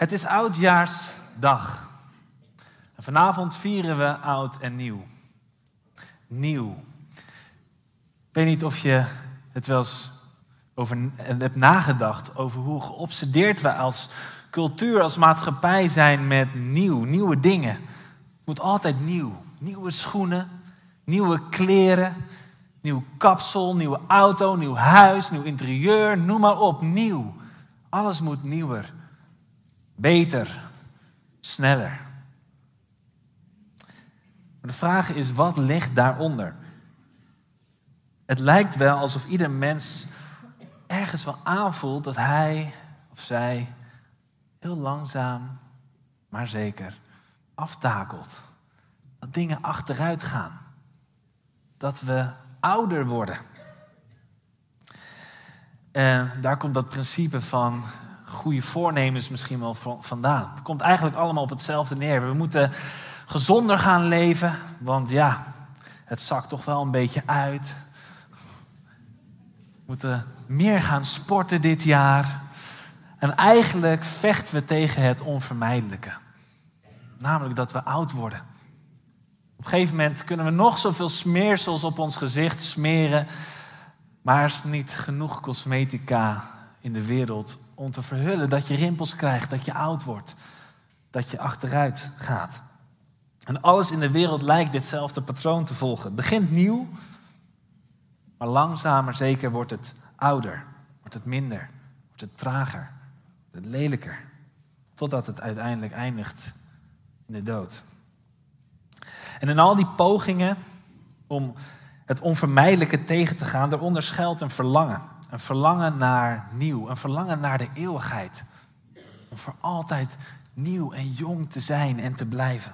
Het is Oudjaarsdag. Vanavond vieren we oud en nieuw. Nieuw. Ik weet niet of je het wel eens over hebt nagedacht over hoe geobsedeerd we als cultuur, als maatschappij zijn met nieuw, nieuwe dingen. Het moet altijd nieuw. Nieuwe schoenen, nieuwe kleren, nieuw kapsel, nieuwe auto, nieuw huis, nieuw interieur, noem maar op, nieuw. Alles moet nieuwer, beter, sneller. De vraag is, wat ligt daaronder? Het lijkt wel alsof ieder mens ergens wel aanvoelt dat hij of zij heel langzaam, maar zeker aftakelt. Dat dingen achteruit gaan. Dat we ouder worden. En daar komt dat principe van goede voornemens misschien wel vandaan. Het komt eigenlijk allemaal op hetzelfde neer. We moeten gezonder gaan leven, want ja, het zakt toch wel een beetje uit. We moeten meer gaan sporten dit jaar. En eigenlijk vechten we tegen het onvermijdelijke. Namelijk dat we oud worden. Op een gegeven moment kunnen we nog zoveel smeersels op ons gezicht smeren. Maar er is niet genoeg cosmetica in de wereld om te verhullen dat je rimpels krijgt, dat je oud wordt, dat je achteruit gaat. En alles in de wereld lijkt ditzelfde patroon te volgen. Het begint nieuw, maar langzaam maar zeker wordt het ouder, wordt het minder, wordt het trager, wordt het lelijker, totdat het uiteindelijk eindigt in de dood. En in al die pogingen om het onvermijdelijke tegen te gaan, daaronder schuilt een verlangen. Een verlangen naar nieuw, een verlangen naar de eeuwigheid. Om voor altijd nieuw en jong te zijn en te blijven.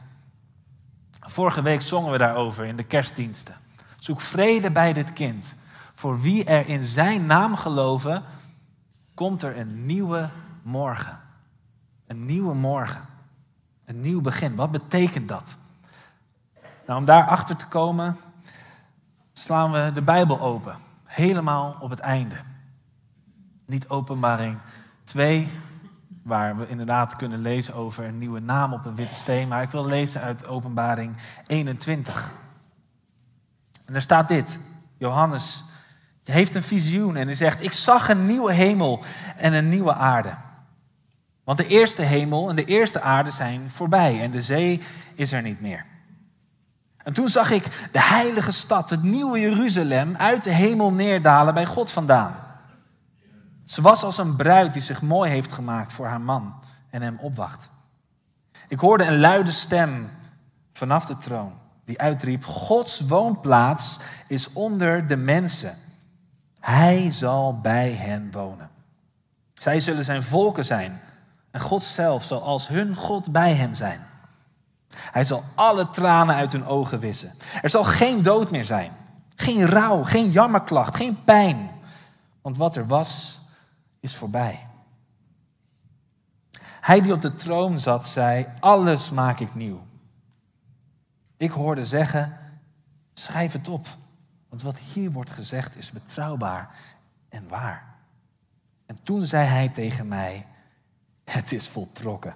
Vorige week zongen we daarover in de kerstdiensten. Zoek vrede bij dit kind. Voor wie er in zijn naam geloven, komt er een nieuwe morgen. Een nieuwe morgen. Een nieuw begin. Wat betekent dat? Nou, om daarachter te komen, slaan we de Bijbel open. Helemaal op het einde. Niet openbaring 2, waar we inderdaad kunnen lezen over een nieuwe naam op een witte steen. Maar ik wil lezen uit openbaring 21. En daar staat dit. Johannes heeft een visioen en hij zegt, ik zag een nieuwe hemel en een nieuwe aarde. Want de eerste hemel en de eerste aarde zijn voorbij en de zee is er niet meer. En toen zag ik de heilige stad, het nieuwe Jeruzalem, uit de hemel neerdalen bij God vandaan. Ze was als een bruid die zich mooi heeft gemaakt voor haar man en hem opwacht. Ik hoorde een luide stem vanaf de troon die uitriep: Gods woonplaats is onder de mensen. Hij zal bij hen wonen. Zij zullen zijn volken zijn en God zelf zal als hun God bij hen zijn. Hij zal alle tranen uit hun ogen wissen. Er zal geen dood meer zijn. Geen rouw, geen jammerklacht, geen pijn. Want wat er was, is voorbij. Hij die op de troon zat, zei: Alles maak ik nieuw. Ik hoorde zeggen: Schrijf het op. Want wat hier wordt gezegd is betrouwbaar en waar. En toen zei hij tegen mij: Het is voltrokken.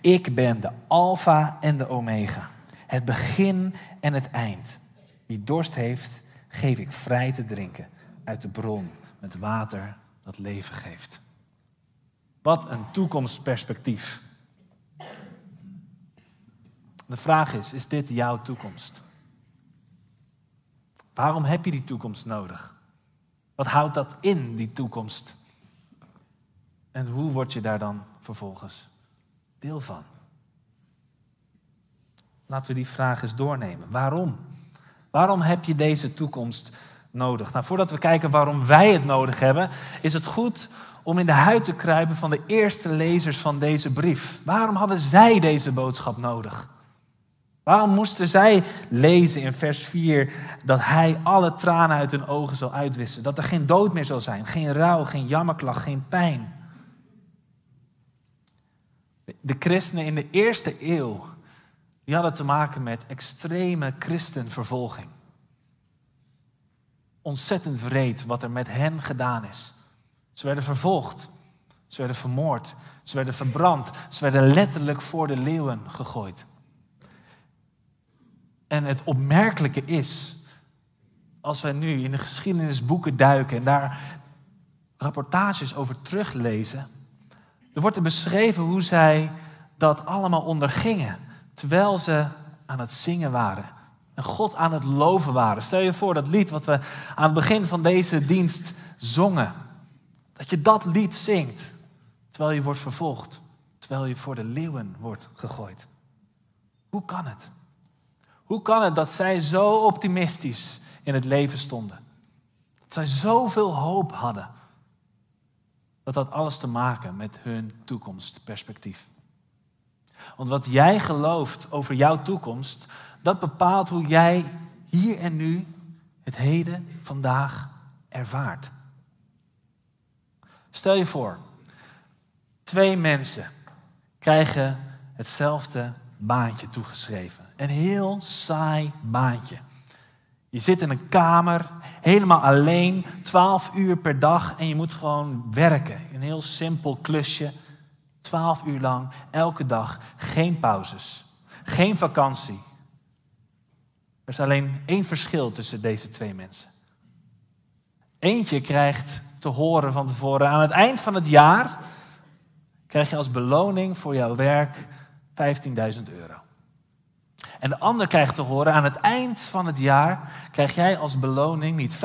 Ik ben de Alpha en de Omega, het begin en het eind. Wie dorst heeft, geef ik vrij te drinken uit de bron met water dat leven geeft. Wat een toekomstperspectief. De vraag is, is dit jouw toekomst? Waarom heb je die toekomst nodig? Wat houdt dat in, die toekomst? En hoe word je daar dan vervolgens deel van? Laten we die vraag eens doornemen. Waarom? Waarom heb je deze toekomst nodig? Nou, voordat we kijken waarom wij het nodig hebben, is het goed om in de huid te kruipen van de eerste lezers van deze brief? Waarom hadden zij deze boodschap nodig? Waarom moesten zij lezen in vers 4 dat hij alle tranen uit hun ogen zal uitwissen? Dat er geen dood meer zal zijn, geen rouw, geen jammerklacht, geen pijn. De christenen in de eerste eeuw, die hadden te maken met extreme christenvervolging. Ontzettend wreed wat er met hen gedaan is. Ze werden vervolgd, ze werden vermoord, ze werden verbrand, ze werden letterlijk voor de leeuwen gegooid. En het opmerkelijke is, als wij nu in de geschiedenisboeken duiken en daar rapportages over teruglezen, er wordt er beschreven hoe zij dat allemaal ondergingen terwijl ze aan het zingen waren en God aan het loven waren. Stel je voor dat lied wat we aan het begin van deze dienst zongen, dat je dat lied zingt terwijl je wordt vervolgd, terwijl je voor de leeuwen wordt gegooid. Hoe kan het? Hoe kan het dat zij zo optimistisch in het leven stonden? Dat zij zoveel hoop hadden. Dat had alles te maken met hun toekomstperspectief. Want wat jij gelooft over jouw toekomst, dat bepaalt hoe jij hier en nu het heden, vandaag ervaart. Stel je voor, twee mensen krijgen hetzelfde baantje toegeschreven. Een heel saai baantje. Je zit in een kamer, helemaal alleen, 12 uur per dag en je moet gewoon werken. Een heel simpel klusje, 12 uur lang, elke dag, geen pauzes, geen vakantie. Er is alleen één verschil tussen deze twee mensen. Eentje krijgt te horen van tevoren, aan het eind van het jaar krijg je als beloning voor jouw werk 15.000 euro. En de ander krijgt te horen, aan het eind van het jaar krijg jij als beloning niet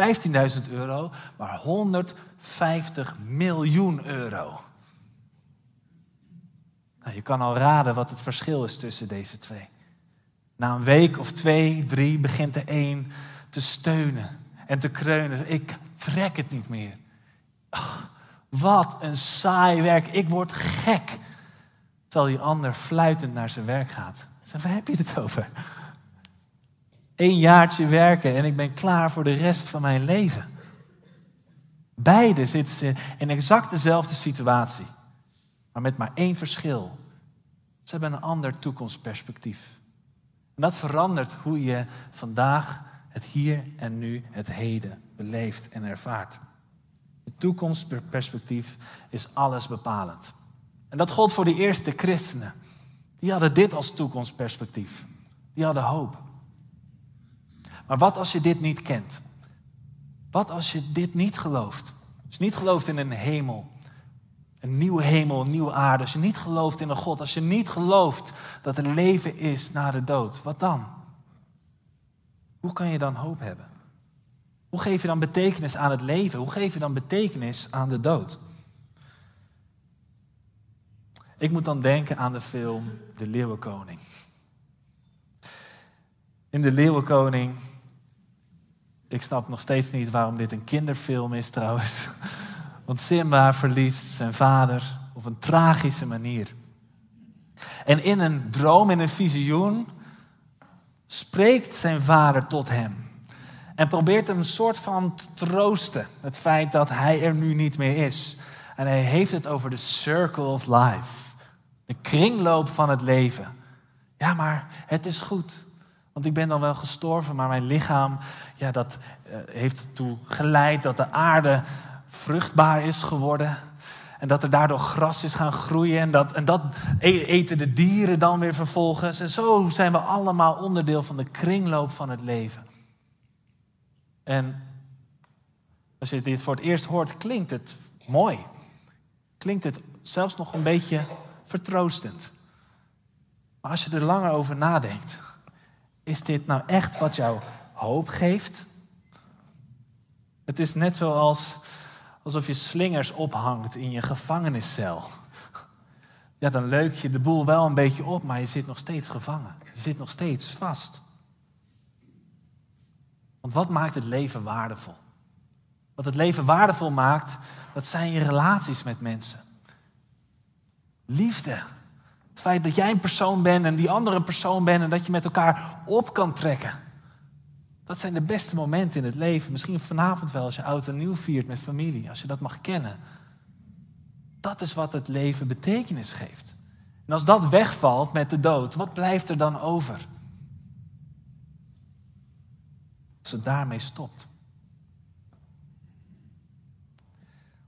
15.000 euro, maar 150 miljoen euro. Nou, je kan al raden wat het verschil is tussen deze twee. Na een week of twee, drie begint de een te steunen en te kreunen. Ik trek het niet meer. Ach, wat een saai werk. Ik word gek. Terwijl die ander fluitend naar zijn werk gaat. Zeg, waar heb je het over? Eén jaartje werken en ik ben klaar voor de rest van mijn leven. Beide zitten ze in exact dezelfde situatie. Maar met maar één verschil. Ze hebben een ander toekomstperspectief. En dat verandert hoe je vandaag het hier en nu, het heden beleeft en ervaart. Het toekomstperspectief is alles bepalend. En dat gold voor de eerste christenen. Die hadden dit als toekomstperspectief. Die hadden hoop. Maar wat als je dit niet kent? Wat als je dit niet gelooft? Als je niet gelooft in een hemel, een nieuwe hemel, een nieuwe aarde. Als je niet gelooft in een God. Als je niet gelooft dat er leven is na de dood. Wat dan? Hoe kan je dan hoop hebben? Hoe geef je dan betekenis aan het leven? Hoe geef je dan betekenis aan de dood? Ik moet dan denken aan de film De Leeuwenkoning. In De Leeuwenkoning, ik snap nog steeds niet waarom dit een kinderfilm is trouwens. Want Simba verliest zijn vader op een tragische manier. En in een droom, in een visioen, spreekt zijn vader tot hem. En probeert hem een soort van te troosten. Het feit dat hij er nu niet meer is. En hij heeft het over de circle of life. De kringloop van het leven. Ja, maar het is goed. Want ik ben dan wel gestorven, maar mijn lichaam, ja, dat uh, heeft ertoe geleid dat de aarde vruchtbaar is geworden. En dat er daardoor gras is gaan groeien. En dat, en dat e-, eten de dieren dan weer vervolgens. En zo zijn we allemaal onderdeel van de kringloop van het leven. En als je dit voor het eerst hoort, klinkt het mooi. Klinkt het zelfs nog een beetje vertroostend. Maar als je er langer over nadenkt, is dit nou echt wat jou hoop geeft? Het is net zoals alsof je slingers ophangt in je gevangeniscel. Ja, dan leuk je de boel wel een beetje op, maar je zit nog steeds gevangen. Je zit nog steeds vast. Want wat maakt het leven waardevol? Wat het leven waardevol maakt, dat zijn je relaties met mensen. Liefde. Het feit dat jij een persoon bent en die andere een persoon bent en dat je met elkaar op kan trekken. Dat zijn de beste momenten in het leven. Misschien vanavond wel als je oud en nieuw viert met familie, als je dat mag kennen. Dat is wat het leven betekenis geeft. En als dat wegvalt met de dood, wat blijft er dan over? Als het daarmee stopt.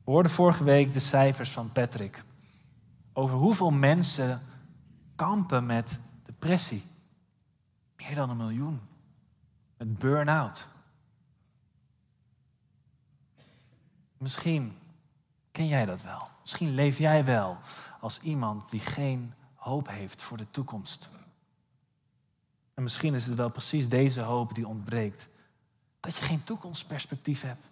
We hoorden vorige week de cijfers van Patrick over hoeveel mensen kampen met depressie. Meer dan een miljoen. Met burn-out. Misschien ken jij dat wel. Misschien leef jij wel als iemand die geen hoop heeft voor de toekomst. En misschien is het wel precies deze hoop die ontbreekt. Dat je geen toekomstperspectief hebt.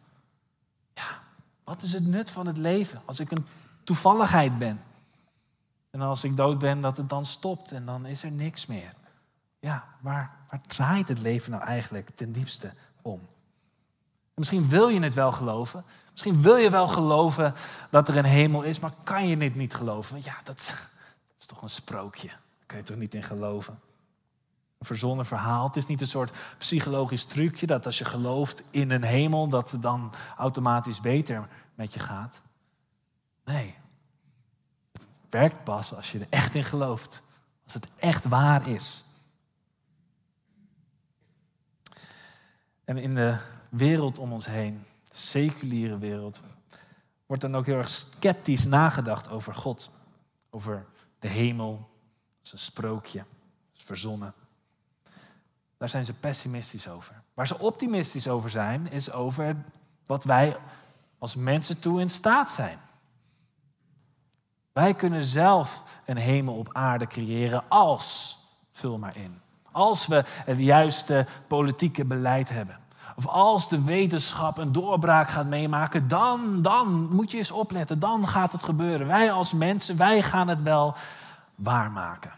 Ja, wat is het nut van het leven als ik een toevalligheid ben? En als ik dood ben, dat het dan stopt en dan is er niks meer. Ja, waar, waar draait het leven nou eigenlijk ten diepste om? misschien wil je het wel geloven. Misschien wil je wel geloven dat er een hemel is, maar kan je dit niet geloven? Ja, dat, dat is toch een sprookje. Daar kan je toch niet in geloven? Een verzonnen verhaal. Het is niet een soort psychologisch trucje dat als je gelooft in een hemel, dat het dan automatisch beter met je gaat. Nee, werkt pas als je er echt in gelooft. Als het echt waar is. En in de wereld om ons heen, de seculiere wereld, wordt dan ook heel erg sceptisch nagedacht over God. Over de hemel. Dat is een sprookje. Dat is verzonnen. Daar zijn ze pessimistisch over. Waar ze optimistisch over zijn, is over wat wij als mensen toe in staat zijn. Wij kunnen zelf een hemel op aarde creëren als, vul maar in, als we het juiste politieke beleid hebben. Of als de wetenschap een doorbraak gaat meemaken, dan, dan moet je eens opletten, dan gaat het gebeuren. Wij als mensen, wij gaan het wel waarmaken.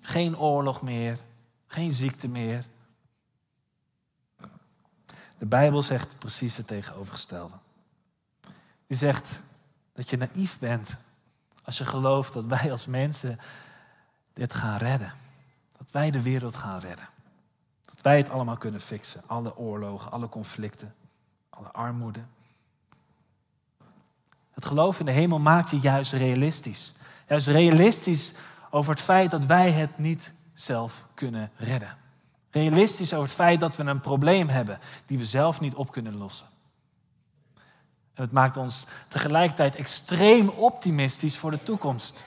Geen oorlog meer, geen ziekte meer. De Bijbel zegt precies het tegenovergestelde. Die zegt dat je naïef bent als je gelooft dat wij als mensen dit gaan redden. Dat wij de wereld gaan redden. Dat wij het allemaal kunnen fixen. Alle oorlogen, alle conflicten, alle armoede. Het geloof in de hemel maakt je juist realistisch. Juist realistisch over het feit dat wij het niet zelf kunnen redden. Realistisch over het feit dat we een probleem hebben die we zelf niet op kunnen lossen. En het maakt ons tegelijkertijd extreem optimistisch voor de toekomst.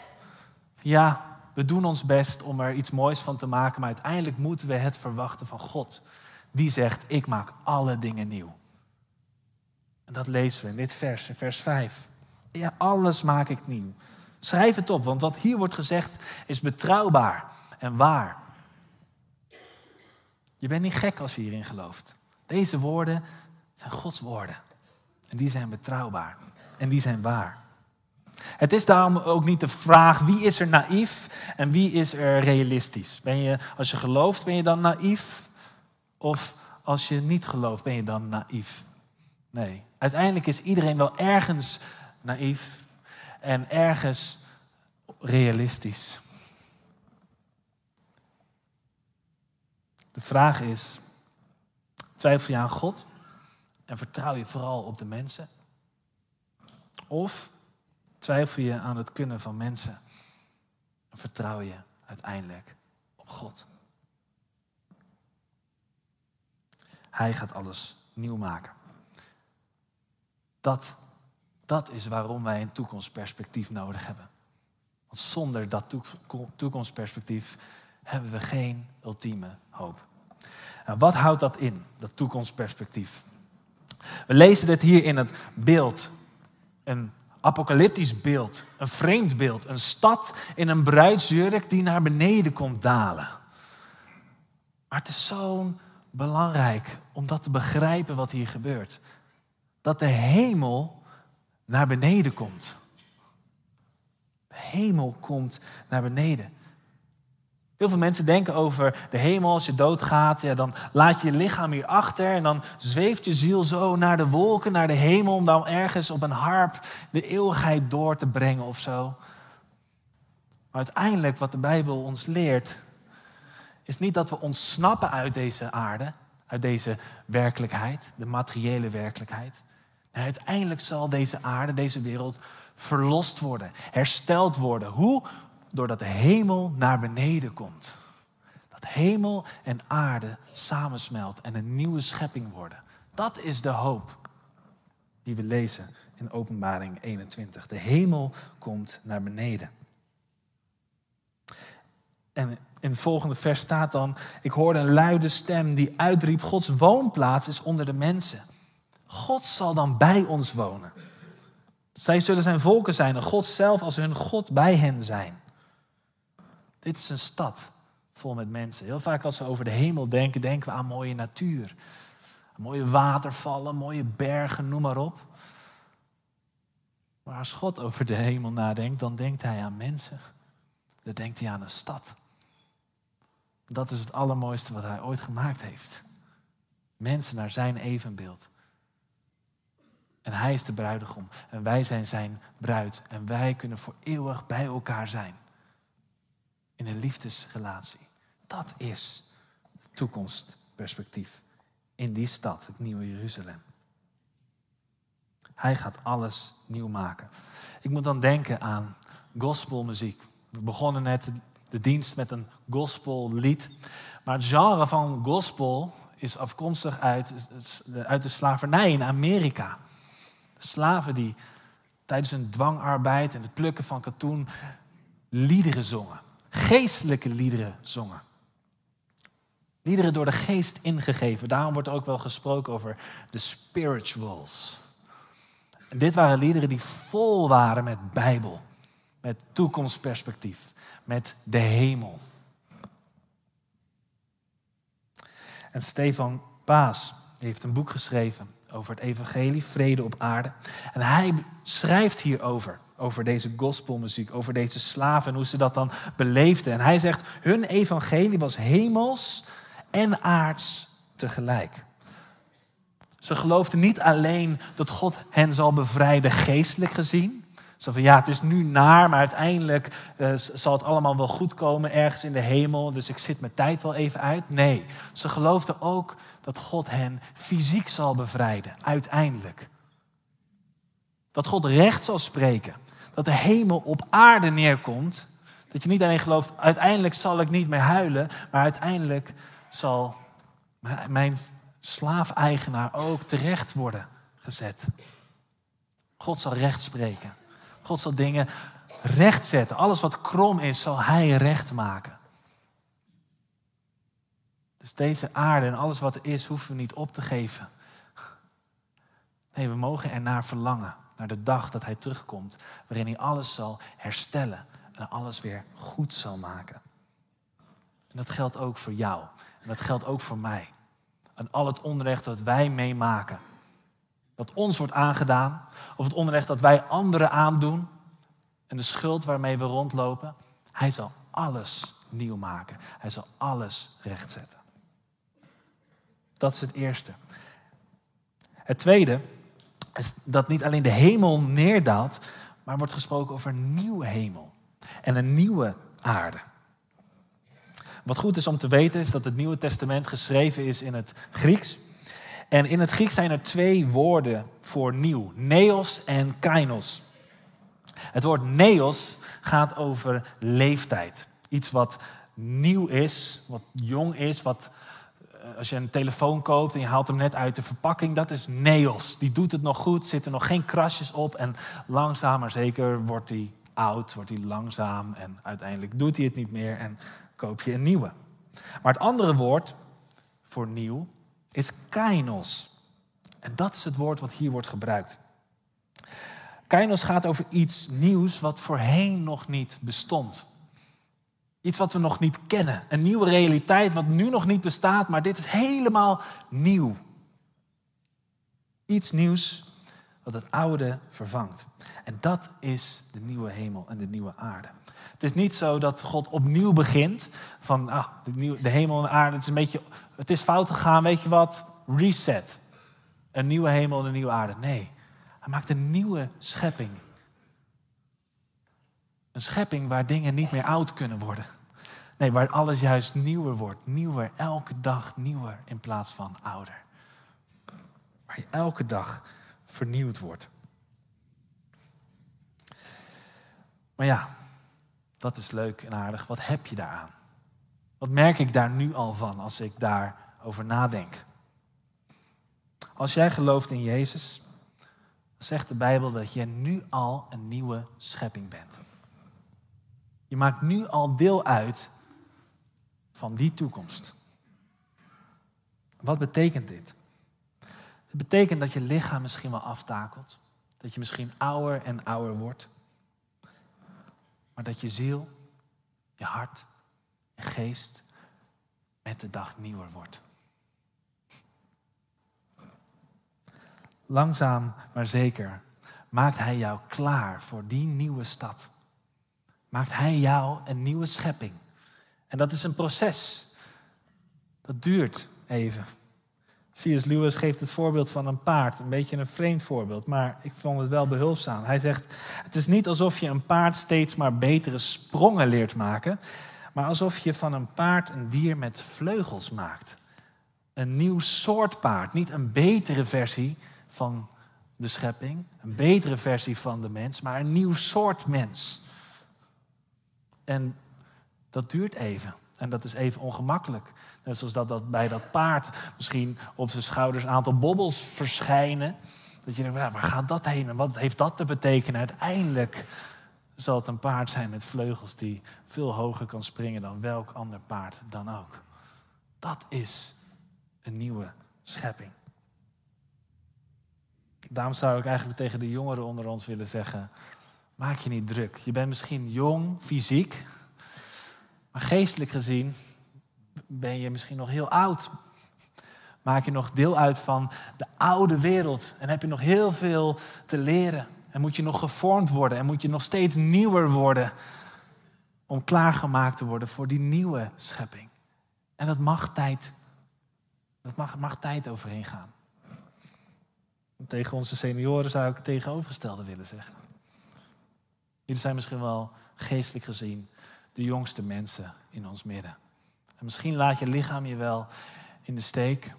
Ja, we doen ons best om er iets moois van te maken, maar uiteindelijk moeten we het verwachten van God. Die zegt, ik maak alle dingen nieuw. En dat lezen we in dit vers, in vers 5. Ja, alles maak ik nieuw. Schrijf het op, want wat hier wordt gezegd is betrouwbaar en waar. Je bent niet gek als je hierin gelooft. Deze woorden zijn Gods woorden. En die zijn betrouwbaar. En die zijn waar. Het is daarom ook niet de vraag wie is er naïef en wie is er realistisch. Ben je, als je gelooft, ben je dan naïef? Of als je niet gelooft, ben je dan naïef? Nee, uiteindelijk is iedereen wel ergens naïef en ergens realistisch. De vraag is, twijfel je aan God en vertrouw je vooral op de mensen? Of twijfel je aan het kunnen van mensen en vertrouw je uiteindelijk op God? Hij gaat alles nieuw maken. Dat, dat is waarom wij een toekomstperspectief nodig hebben. Want zonder dat toekomstperspectief hebben we geen ultieme hoop. Nou, wat houdt dat in, dat toekomstperspectief? We lezen dit hier in het beeld. Een apocalyptisch beeld, een vreemd beeld. Een stad in een bruidsjurk die naar beneden komt dalen. Maar het is zo belangrijk om dat te begrijpen wat hier gebeurt. Dat de hemel naar beneden komt. De hemel komt naar beneden. Heel veel mensen denken over de hemel. Als je doodgaat, ja, dan laat je je lichaam hier achter. En dan zweeft je ziel zo naar de wolken, naar de hemel. Om dan ergens op een harp de eeuwigheid door te brengen of zo. Maar uiteindelijk, wat de Bijbel ons leert, is niet dat we ontsnappen uit deze aarde, uit deze werkelijkheid, de materiële werkelijkheid. Uiteindelijk zal deze aarde, deze wereld verlost worden, hersteld worden. Hoe? Doordat de hemel naar beneden komt. Dat hemel en aarde samensmelt en een nieuwe schepping worden. Dat is de hoop die we lezen in Openbaring 21. De hemel komt naar beneden. En in het volgende vers staat dan: Ik hoorde een luide stem die uitriep: Gods woonplaats is onder de mensen. God zal dan bij ons wonen. Zij zullen zijn volken zijn en God zelf als hun God bij hen zijn. Dit is een stad vol met mensen. Heel vaak als we over de hemel denken, denken we aan mooie natuur. Mooie watervallen, mooie bergen, noem maar op. Maar als God over de hemel nadenkt, dan denkt hij aan mensen. Dan denkt hij aan een stad. Dat is het allermooiste wat hij ooit gemaakt heeft. Mensen naar zijn evenbeeld. En hij is de bruidegom. En wij zijn zijn bruid. En wij kunnen voor eeuwig bij elkaar zijn. In een liefdesrelatie. Dat is het toekomstperspectief. In die stad, het nieuwe Jeruzalem. Hij gaat alles nieuw maken. Ik moet dan denken aan gospelmuziek. We begonnen net de dienst met een gospellied. Maar het genre van gospel is afkomstig uit, uit de slavernij in Amerika. Slaven die tijdens hun dwangarbeid en het plukken van katoen liederen zongen. Geestelijke liederen zongen. Liederen door de geest ingegeven. Daarom wordt er ook wel gesproken over de spirituals. En dit waren liederen die vol waren met Bijbel, met toekomstperspectief, met de hemel. En Stefan Paas heeft een boek geschreven over het evangelie, vrede op aarde. En hij schrijft hierover, over deze gospelmuziek, over deze slaven en hoe ze dat dan beleefden. En hij zegt, hun evangelie was hemels en aards tegelijk. Ze geloofden niet alleen dat God hen zal bevrijden geestelijk gezien. Zo van ja, het is nu naar, maar uiteindelijk uh, zal het allemaal wel goed komen ergens in de hemel. Dus ik zit mijn tijd wel even uit. Nee, ze geloofden ook dat God hen fysiek zal bevrijden, uiteindelijk. Dat God recht zal spreken. Dat de hemel op aarde neerkomt. Dat je niet alleen gelooft, uiteindelijk zal ik niet meer huilen, maar uiteindelijk zal mijn slaafeigenaar ook terecht worden gezet. God zal recht spreken. God zal dingen recht zetten. Alles wat krom is, zal Hij recht maken. Dus deze aarde en alles wat er is, hoeven we niet op te geven. Nee, we mogen ernaar verlangen. Naar de dag dat Hij terugkomt. Waarin Hij alles zal herstellen. En alles weer goed zal maken. En dat geldt ook voor jou. En dat geldt ook voor mij. En al het onrecht dat wij meemaken. Dat ons wordt aangedaan. Of het onrecht dat wij anderen aandoen. En de schuld waarmee we rondlopen. Hij zal alles nieuw maken. Hij zal alles rechtzetten. Dat is het eerste. Het tweede is dat niet alleen de hemel neerdaalt, maar wordt gesproken over een nieuwe hemel en een nieuwe aarde. Wat goed is om te weten is dat het Nieuwe Testament geschreven is in het Grieks. En in het Grieks zijn er twee woorden voor nieuw: neos en kainos. Het woord neos gaat over leeftijd. Iets wat nieuw is, wat jong is, wat als je een telefoon koopt en je haalt hem net uit de verpakking, dat is neos. Die doet het nog goed, zitten nog geen krasjes op en langzaam maar zeker wordt hij oud, wordt hij langzaam en uiteindelijk doet hij het niet meer en koop je een nieuwe. Maar het andere woord voor nieuw is kainos. En dat is het woord wat hier wordt gebruikt. Kainos gaat over iets nieuws wat voorheen nog niet bestond. Iets wat we nog niet kennen. Een nieuwe realiteit wat nu nog niet bestaat, maar dit is helemaal nieuw. Iets nieuws wat het oude vervangt. En dat is de nieuwe hemel en de nieuwe aarde. Het is niet zo dat God opnieuw begint. Van ah, de, de hemel en de aarde. Het is, een beetje, het is fout gegaan, weet je wat? Reset. Een nieuwe hemel en een nieuwe aarde. Nee, hij maakt een nieuwe schepping. Een schepping waar dingen niet meer oud kunnen worden. Nee, waar alles juist nieuwer wordt. Nieuwer, elke dag nieuwer in plaats van ouder. Waar je elke dag vernieuwd wordt. Maar ja, dat is leuk en aardig. Wat heb je daaraan? Wat merk ik daar nu al van als ik daarover nadenk? Als jij gelooft in Jezus, zegt de Bijbel dat je nu al een nieuwe schepping bent. Je maakt nu al deel uit van die toekomst. Wat betekent dit? Het betekent dat je lichaam misschien wel aftakelt. Dat je misschien ouder en ouder wordt. Maar dat je ziel, je hart, je geest met de dag nieuwer wordt. Langzaam maar zeker maakt Hij jou klaar voor die nieuwe stad. Maakt Hij jou een nieuwe schepping. En dat is een proces. Dat duurt even. C.S. Lewis geeft het voorbeeld van een paard. Een beetje een vreemd voorbeeld, maar ik vond het wel behulpzaam. Hij zegt: Het is niet alsof je een paard steeds maar betere sprongen leert maken, maar alsof je van een paard een dier met vleugels maakt. Een nieuw soort paard, niet een betere versie van de schepping, een betere versie van de mens, maar een nieuw soort mens. En dat duurt even. En dat is even ongemakkelijk. Net zoals dat, dat bij dat paard misschien op zijn schouders een aantal bobbels verschijnen. Dat je denkt, waar gaat dat heen en wat heeft dat te betekenen? Uiteindelijk zal het een paard zijn met vleugels die veel hoger kan springen dan welk ander paard dan ook. Dat is een nieuwe schepping. Daarom zou ik eigenlijk tegen de jongeren onder ons willen zeggen: maak je niet druk. Je bent misschien jong, fysiek, maar geestelijk gezien ben je misschien nog heel oud. Maak je nog deel uit van de oude wereld en heb je nog heel veel te leren. En moet je nog gevormd worden en moet je nog steeds nieuwer worden om klaargemaakt te worden voor die nieuwe schepping. En dat mag tijd, dat mag, mag tijd overheen gaan. Tegen onze senioren zou ik het tegenovergestelde willen zeggen. Jullie zijn misschien wel geestelijk gezien de jongste mensen in ons midden. En misschien laat je lichaam je wel in de steek.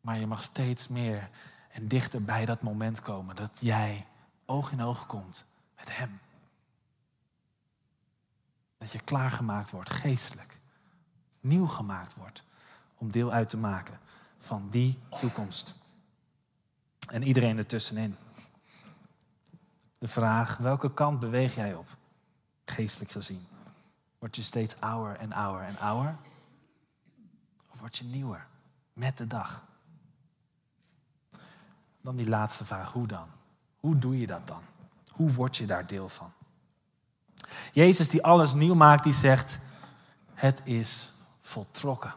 Maar je mag steeds meer en dichter bij dat moment komen dat jij oog in oog komt met Hem. Dat je klaargemaakt wordt, geestelijk. Nieuw gemaakt wordt om deel uit te maken van die toekomst. En iedereen ertussenin. De vraag, welke kant beweeg jij op? geestelijk gezien? Word je steeds ouder en ouder en ouder? Of word je nieuwer met de dag? Dan die laatste vraag, hoe dan? Hoe doe je dat dan? Hoe word je daar deel van? Jezus die alles nieuw maakt, die zegt, het is voltrokken.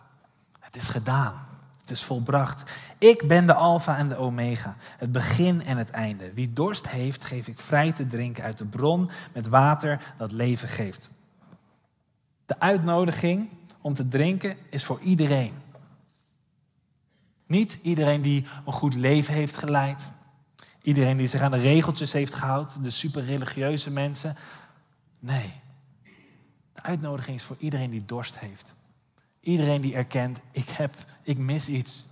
Het is gedaan. Het is volbracht. Ik ben de Alpha en de Omega, het begin en het einde. Wie dorst heeft, geef ik vrij te drinken uit de bron met water dat leven geeft. De uitnodiging om te drinken is voor iedereen. Niet iedereen die een goed leven heeft geleid. Iedereen die zich aan de regeltjes heeft gehouden, de superreligieuze mensen. Nee. De uitnodiging is voor iedereen die dorst heeft. Iedereen die erkent, ik heb, ik mis iets.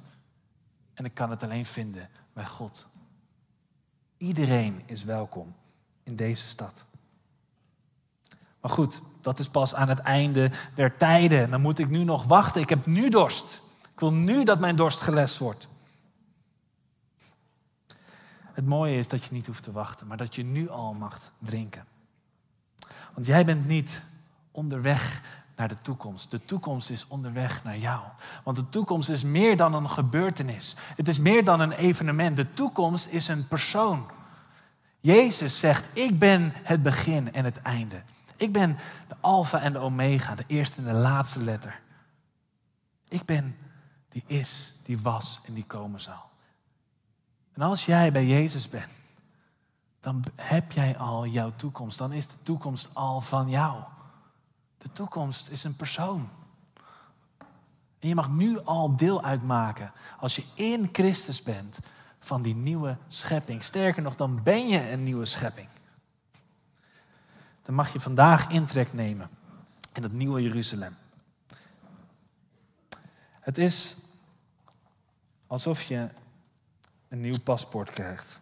En ik kan het alleen vinden bij God. Iedereen is welkom in deze stad. Maar goed, dat is pas aan het einde der tijden. Dan moet ik nu nog wachten. Ik heb nu dorst. Ik wil nu dat mijn dorst gelest wordt. Het mooie is dat je niet hoeft te wachten, maar dat je nu al mag drinken. Want jij bent niet onderweg naar de toekomst. De toekomst is onderweg naar jou. Want de toekomst is meer dan een gebeurtenis. Het is meer dan een evenement. De toekomst is een persoon. Jezus zegt, ik ben het begin en het einde. Ik ben de alfa en de omega, de eerste en de laatste letter. Ik ben die is, die was en die komen zal. En als jij bij Jezus bent, dan heb jij al jouw toekomst. Dan is de toekomst al van jou. De toekomst is een persoon. En je mag nu al deel uitmaken, als je in Christus bent, van die nieuwe schepping. Sterker nog, dan ben je een nieuwe schepping. Dan mag je vandaag intrek nemen in het nieuwe Jeruzalem. Het is alsof je een nieuw paspoort krijgt.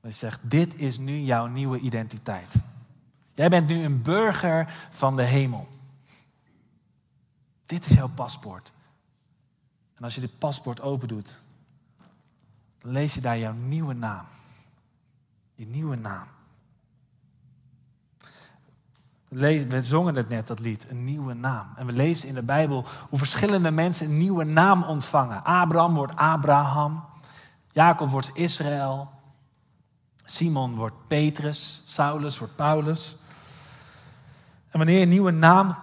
Dat je zegt, dit is nu jouw nieuwe identiteit. Jij bent nu een burger van de hemel. Dit is jouw paspoort. En als je dit paspoort open doet, dan lees je daar jouw nieuwe naam. Je nieuwe naam. We zongen het net, dat lied, een nieuwe naam. En we lezen in de Bijbel hoe verschillende mensen een nieuwe naam ontvangen. Abraham wordt Abraham, Jacob wordt Israël, Simon wordt Petrus, Saulus wordt Paulus. En wanneer je een nieuwe naam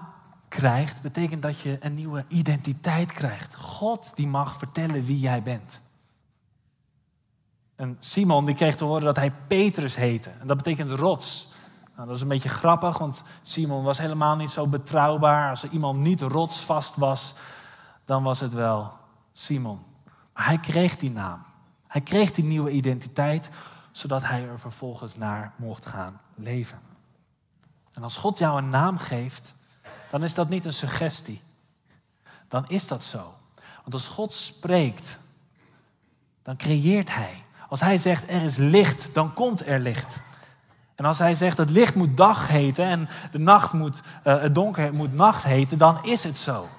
krijgt, betekent dat je een nieuwe identiteit krijgt. God die mag vertellen wie jij bent. En Simon die kreeg te horen dat hij Petrus heette. En dat betekent rots. Nou, dat is een beetje grappig, want Simon was helemaal niet zo betrouwbaar. Als er iemand niet rotsvast was, dan was het wel Simon. Maar hij kreeg die naam. Hij kreeg die nieuwe identiteit, zodat hij er vervolgens naar mocht gaan leven. En als God jou een naam geeft, dan is dat niet een suggestie. Dan is dat zo. Want als God spreekt, dan creëert Hij. Als Hij zegt er is licht, dan komt er licht. En als Hij zegt het licht moet dag heten en de nacht moet, uh, het donker moet nacht heten, dan is het zo.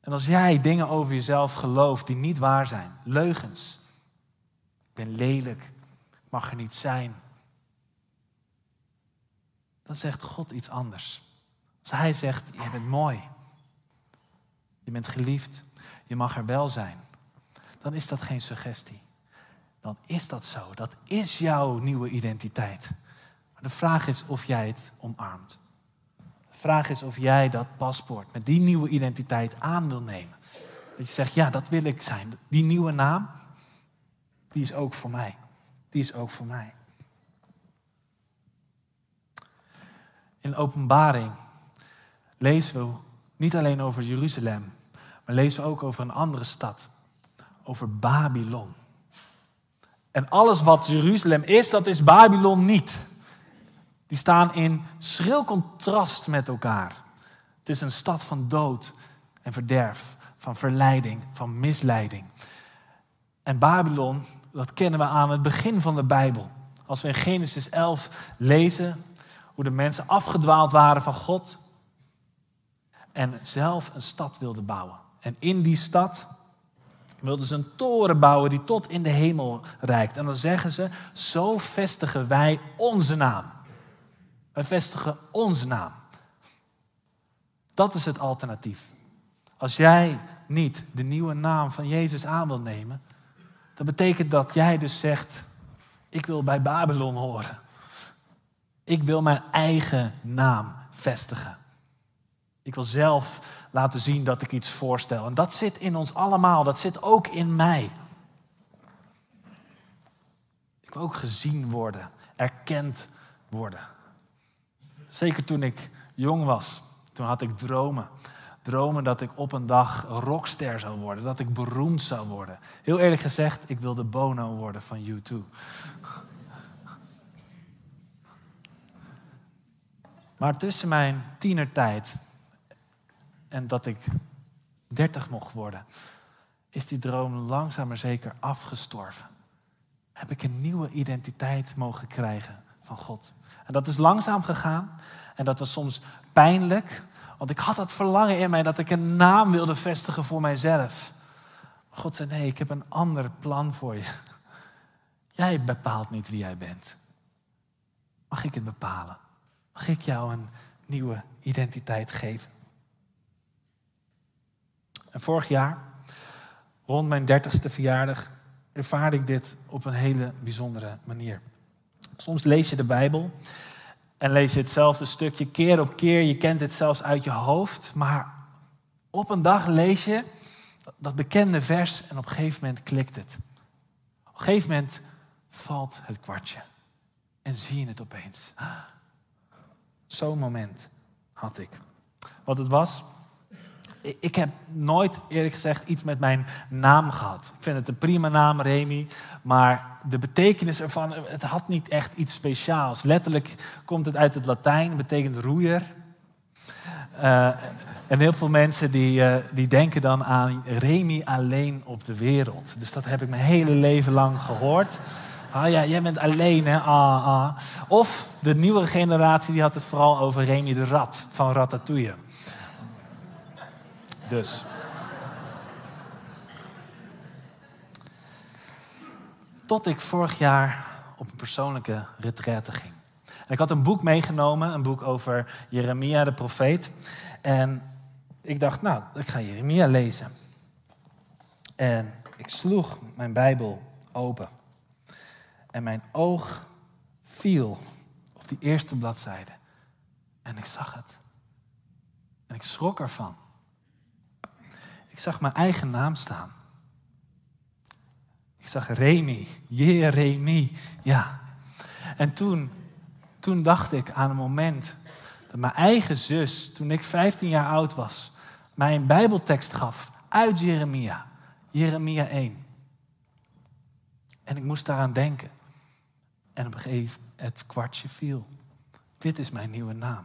En als jij dingen over jezelf gelooft die niet waar zijn, leugens. Ik ben lelijk, ik mag er niet zijn. Dan zegt God iets anders. Als hij zegt, je bent mooi, je bent geliefd, je mag er wel zijn, dan is dat geen suggestie. Dan is dat zo. Dat is jouw nieuwe identiteit. Maar de vraag is of jij het omarmt. De vraag is of jij dat paspoort met die nieuwe identiteit aan wil nemen. Dat je zegt, ja, dat wil ik zijn. Die nieuwe naam, die is ook voor mij. Die is ook voor mij. In openbaring lezen we niet alleen over Jeruzalem, maar lezen we ook over een andere stad, over Babylon. En alles wat Jeruzalem is, dat is Babylon niet. Die staan in schril contrast met elkaar. Het is een stad van dood en verderf, van verleiding, van misleiding. En Babylon, dat kennen we aan het begin van de Bijbel. Als we in Genesis 11 lezen hoe de mensen afgedwaald waren van God, en zelf een stad wilden bouwen. En in die stad wilden ze een toren bouwen die tot in de hemel reikt. En dan zeggen ze, zo vestigen wij onze naam. Wij vestigen onze naam. Dat is het alternatief. Als jij niet de nieuwe naam van Jezus aan wil nemen, dan betekent dat jij dus zegt, ik wil bij Babylon horen. Ik wil mijn eigen naam vestigen. Ik wil zelf laten zien dat ik iets voorstel. En dat zit in ons allemaal, dat zit ook in mij. Ik wil ook gezien worden, erkend worden. Zeker toen ik jong was, toen had ik dromen. Dromen dat ik op een dag rockster zou worden, dat ik beroemd zou worden. Heel eerlijk gezegd, ik wilde Bono worden van U2. Maar tussen mijn tienertijd en dat ik 30 mocht worden, is die droom langzaam maar zeker afgestorven. Heb ik een nieuwe identiteit mogen krijgen van God. En dat is langzaam gegaan en dat was soms pijnlijk, want ik had dat verlangen in mij dat ik een naam wilde vestigen voor mijzelf. God zei: Nee, ik heb een ander plan voor je. Jij bepaalt niet wie jij bent. Mag ik het bepalen? Mag ik jou een nieuwe identiteit geven? En vorig jaar, rond mijn dertigste verjaardag, ervaarde ik dit op een hele bijzondere manier. Soms lees je de Bijbel en lees je hetzelfde stukje keer op keer. Je kent het zelfs uit je hoofd. Maar op een dag lees je Dat, bekende vers en op een gegeven moment klikt het. Op een gegeven moment valt het kwartje. En zie je het opeens. Zo'n moment had ik. Wat het was, ik heb nooit eerlijk gezegd iets met mijn naam gehad. Ik vind het een prima naam, Remy. Maar de betekenis ervan, het had niet echt iets speciaals. Letterlijk komt het uit het Latijn, betekent roeier. Uh, en heel veel mensen die, uh, die denken dan aan Remy alleen op de wereld. Dus dat heb ik mijn hele leven lang gehoord. Ah ja, jij bent alleen, hè? Ah, ah. Of de nieuwe generatie die had het vooral over Remy de Rat van Ratatouille. Dus. Tot ik vorig jaar op een persoonlijke retraite ging. Ik had een boek meegenomen, een boek over Jeremia de profeet. En ik dacht, nou, ik ga Jeremia lezen. En ik sloeg mijn Bijbel open. En mijn oog viel op die eerste bladzijde. En ik zag het. En ik schrok ervan. Ik zag mijn eigen naam staan. Ik zag Remy, Jeremie, ja. En toen, toen dacht ik aan een moment dat mijn eigen zus, toen ik 15 jaar oud was, mij een Bijbeltekst gaf uit Jeremia, Jeremia 1. En ik moest daaraan denken. En op een gegeven het kwartje viel. Dit is mijn nieuwe naam.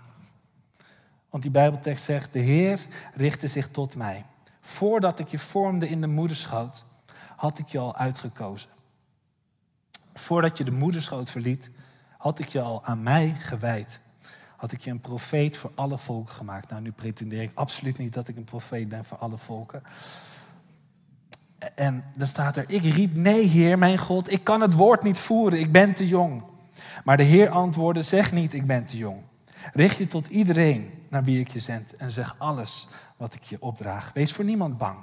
Want die Bijbeltekst zegt: De Heer richtte zich tot mij. Voordat ik je vormde in de moederschoot, had ik je al uitgekozen. Voordat je de moederschoot verliet, had ik je al aan mij gewijd. Had ik je een profeet voor alle volken gemaakt. Nou, nu pretendeer ik absoluut niet dat ik een profeet ben voor alle volken. En dan staat er, ik riep, nee Heer, mijn God, ik kan het woord niet voeren, ik ben te jong. Maar de Heer antwoordde, zeg niet, ik ben te jong. Richt je tot iedereen naar wie ik je zend en zeg alles wat ik je opdraag. Wees voor niemand bang,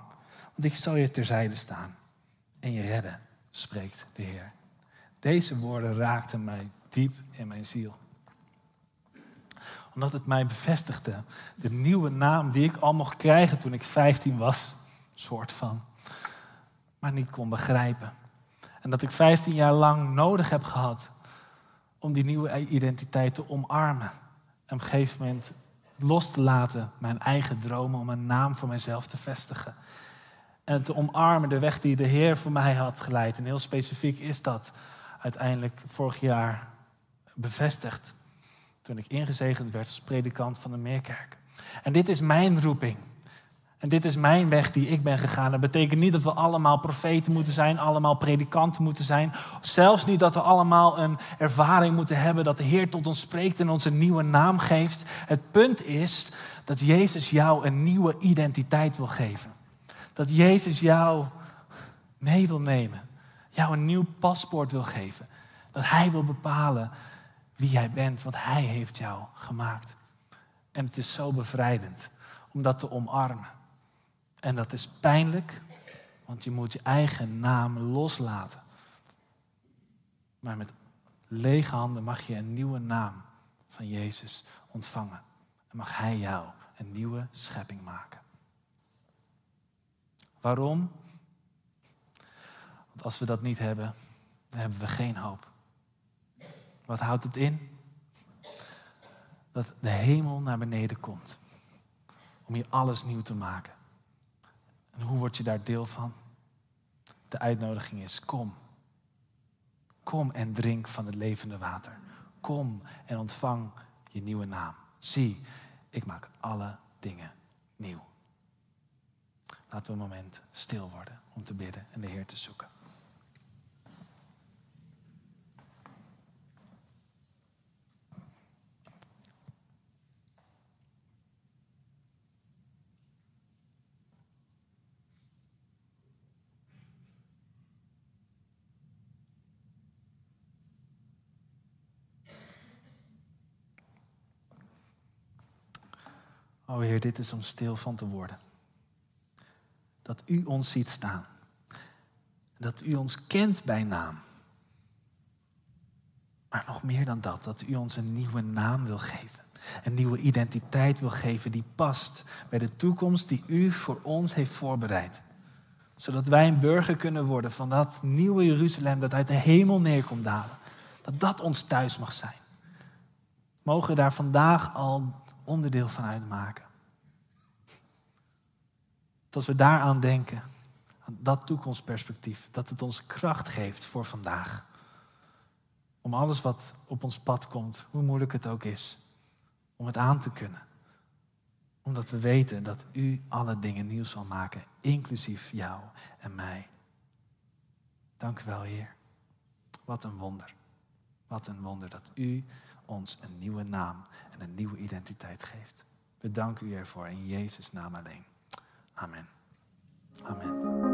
want ik zal je terzijde staan en je redden, spreekt de Heer. Deze woorden raakten mij diep in mijn ziel. Omdat het mij bevestigde, de nieuwe naam die ik al mocht krijgen toen ik 15 was, soort van, maar niet kon begrijpen. En dat ik 15 jaar lang nodig heb gehad om die nieuwe identiteit te omarmen. En op een gegeven moment los te laten, mijn eigen dromen, om een naam voor mezelf te vestigen. En te omarmen de weg die de Heer voor mij had geleid. En heel specifiek is dat uiteindelijk vorig jaar bevestigd. Toen ik ingezegend werd als predikant van de Meerkerk. En dit is mijn roeping. En dit is mijn weg die ik ben gegaan. Dat betekent niet dat we allemaal profeten moeten zijn, allemaal predikanten moeten zijn. Zelfs niet dat we allemaal een ervaring moeten hebben dat de Heer tot ons spreekt en ons een nieuwe naam geeft. Het punt is dat Jezus jou een nieuwe identiteit wil geven. Dat Jezus jou mee wil nemen. Jou een nieuw paspoort wil geven. Dat Hij wil bepalen wie jij bent, wat Hij heeft jou gemaakt. En het is zo bevrijdend om dat te omarmen. En dat is pijnlijk, want je moet je eigen naam loslaten. Maar met lege handen mag je een nieuwe naam van Jezus ontvangen. En mag Hij jou een nieuwe schepping maken. Waarom? Want als we dat niet hebben, dan hebben we geen hoop. Wat houdt het in? Dat de hemel naar beneden komt. Om hier alles nieuw te maken. En hoe word je daar deel van? De uitnodiging is: kom. Kom en drink van het levende water. Kom en ontvang je nieuwe naam. Zie, ik maak alle dingen nieuw. Laten we een moment stil worden om te bidden en de Heer te zoeken. O Heer, dit is om stil van te worden. Dat U ons ziet staan. Dat U ons kent bij naam. Maar nog meer dan dat, dat U ons een nieuwe naam wil geven. Een nieuwe identiteit wil geven die past bij de toekomst die U voor ons heeft voorbereid. Zodat wij een burger kunnen worden van dat nieuwe Jeruzalem dat uit de hemel neerkomt dalen. Dat dat ons thuis mag zijn. Mogen we daar vandaag al onderdeel van uitmaken. Dat we daaraan denken, dat toekomstperspectief, dat het ons kracht geeft voor vandaag. Om alles wat op ons pad komt, hoe moeilijk het ook is, om het aan te kunnen. Omdat we weten dat u alle dingen nieuw zal maken, inclusief jou en mij. Dank u wel, Heer. Wat een wonder. Wat een wonder dat u ons een nieuwe naam en een nieuwe identiteit geeft. We danken u ervoor in Jezus' naam alleen. Amen. Amen.